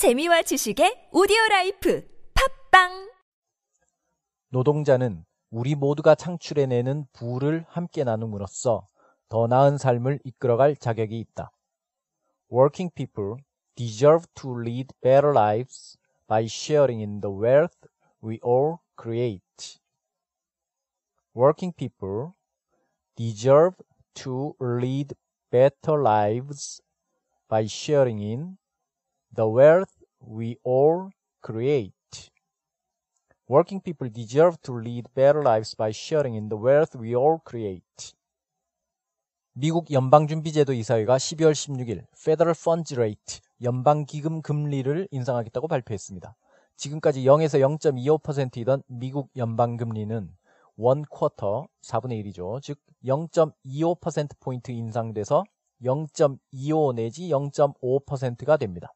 재미와 지식의 오디오 라이프 팝빵 노동자는 우리 모두가 창출해내는 부를 함께 나눔으로써 더 나은 삶을 이끌어갈 자격이 있다. Working people deserve to lead better lives by sharing in the wealth we all create. Working people deserve to lead better lives by sharing in the wealth we all create. Working people deserve to lead better lives by sharing in the wealth we all create. 미국 연방준비제도 이사회가 12월 16일 Federal Funds Rate 연방기금 금리를 인상하겠다고 발표했습니다. 지금까지 0에서 0.25%이던 미국 연방금리는 원 쿼터 4분의 1이죠. 즉 0.25%포인트 인상돼서 0.25 내지 0.5%가 됩니다.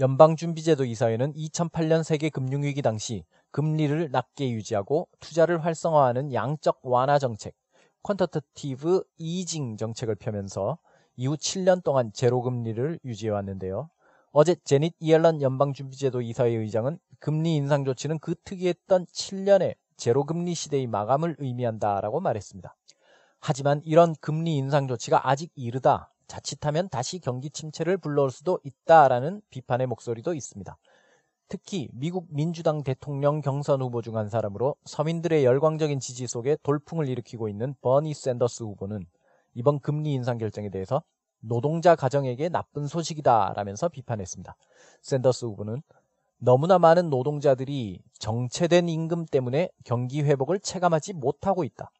연방준비제도 이사회는 2008년 세계 금융위기 당시 금리를 낮게 유지하고 투자를 활성화하는 양적 완화 정책, 퀀터터티브 이징 정책을 펴면서 이후 7년 동안 제로 금리를 유지해 왔는데요. 어제 제닛 이엘런 연방준비제도 이사회 의장은 금리 인상 조치는 그 특이했던 7년의 제로 금리 시대의 마감을 의미한다라고 말했습니다. 하지만 이런 금리 인상 조치가 아직 이르다. 자칫하면 다시 경기 침체를 불러올 수도 있다라는 비판의 목소리도 있습니다. 특히 미국 민주당 대통령 경선 후보 중 한 사람으로 서민들의 열광적인 지지 속에 돌풍을 일으키고 있는 버니 샌더스 후보는 이번 금리 인상 결정에 대해서 노동자 가정에게 나쁜 소식이다라면서 비판했습니다. 샌더스 후보는 너무나 많은 노동자들이 정체된 임금 때문에 경기 회복을 체감하지 못하고 있다.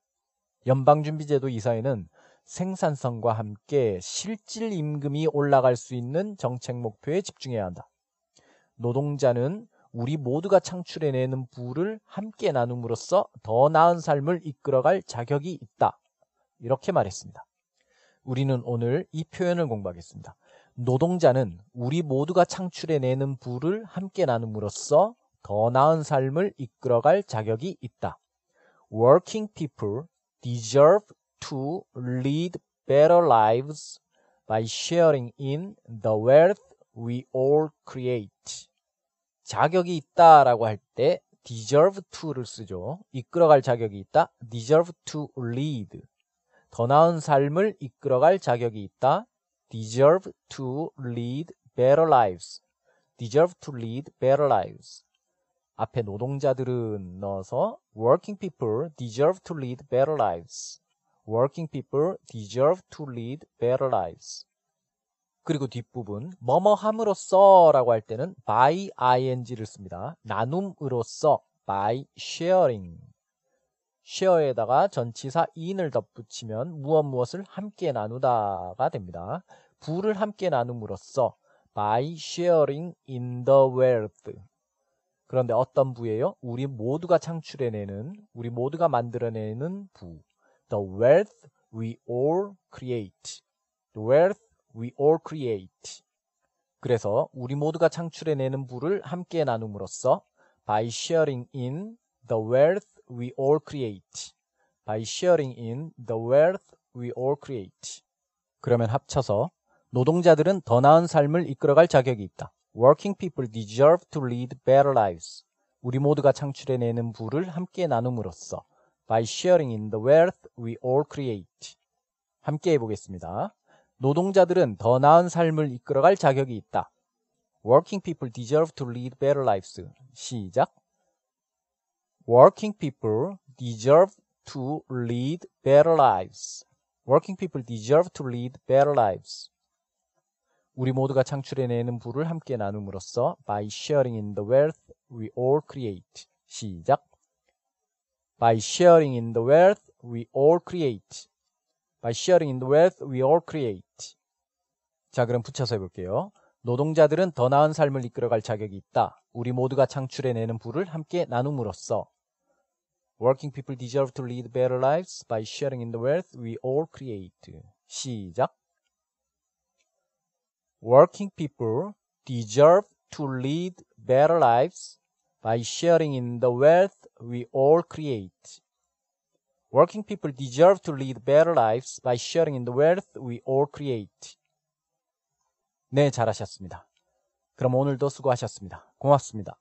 연방준비제도 이사회는 생산성과 함께 실질 임금이 올라갈 수 있는 정책 목표에 집중해야 한다. 노동자는 우리 모두가 창출해내는 부를 함께 나눔으로써 더 나은 삶을 이끌어갈 자격이 있다. 이렇게 말했습니다. 우리는 오늘 이 표현을 공부하겠습니다. 노동자는 우리 모두가 창출해내는 부를 함께 나눔으로써 더 나은 삶을 이끌어갈 자격이 있다. Working people deserve to lead better lives by sharing in the wealth we all create. 자격이 있다라고 할 때 deserve to를 쓰죠. 이끌어갈 자격이 있다. deserve to lead. 더 나은 삶을 이끌어갈 자격이 있다. deserve to lead better lives. deserve to lead better lives. 앞에 노동자들은 넣어서 working people deserve to lead better lives. Working people deserve to lead better lives. 그리고 뒷부분 뭐뭐 함으로써 라고 할 때는 by ing를 씁니다. 나눔으로써 by sharing. share에다가 전치사 in을 덧붙이면 무엇 무엇을 함께 나누다가 됩니다. 부를 함께 나눔으로써 by sharing in the wealth. 그런데 어떤 부예요? 우리 모두가 창출해내는, 우리 모두가 만들어내는 부. The wealth we all create. The wealth we all create. 그래서 우리 모두가 창출해내는 부를 함께 나눔으로써 by sharing in the wealth we all create. by sharing in the wealth we all create. 그러면 합쳐서 노동자들은 더 나은 삶을 이끌어갈 자격이 있다. Working people deserve to lead better lives. 우리 모두가 창출해내는 부를 함께 나눔으로써 by sharing in the wealth we all create. 함께 해보겠습니다. 노동자들은 더 나은 삶을 이끌어갈 자격이 있다. Working people deserve to lead better lives. 시작. Working people deserve to lead better lives. Working people deserve to lead better lives. 우리 모두가 창출해내는 부를 함께 나눔으로써 by sharing in the wealth we all create. 시작. By sharing in the wealth we all create. By sharing in the wealth we all create. 자, 그럼 붙여서 해볼게요. 노동자들은 더 나은 삶을 이끌어갈 자격이 있다. 우리 모두가 창출해내는 부를 함께 나눔으로써 Working people deserve to lead better lives by sharing in the wealth we all create. 시작. Working people deserve to lead better lives by sharing in the wealth we all create. Working people deserve to lead better lives by sharing in the wealth we all create. 네, 잘하셨습니다. 그럼 오늘도 수고하셨습니다. 고맙습니다.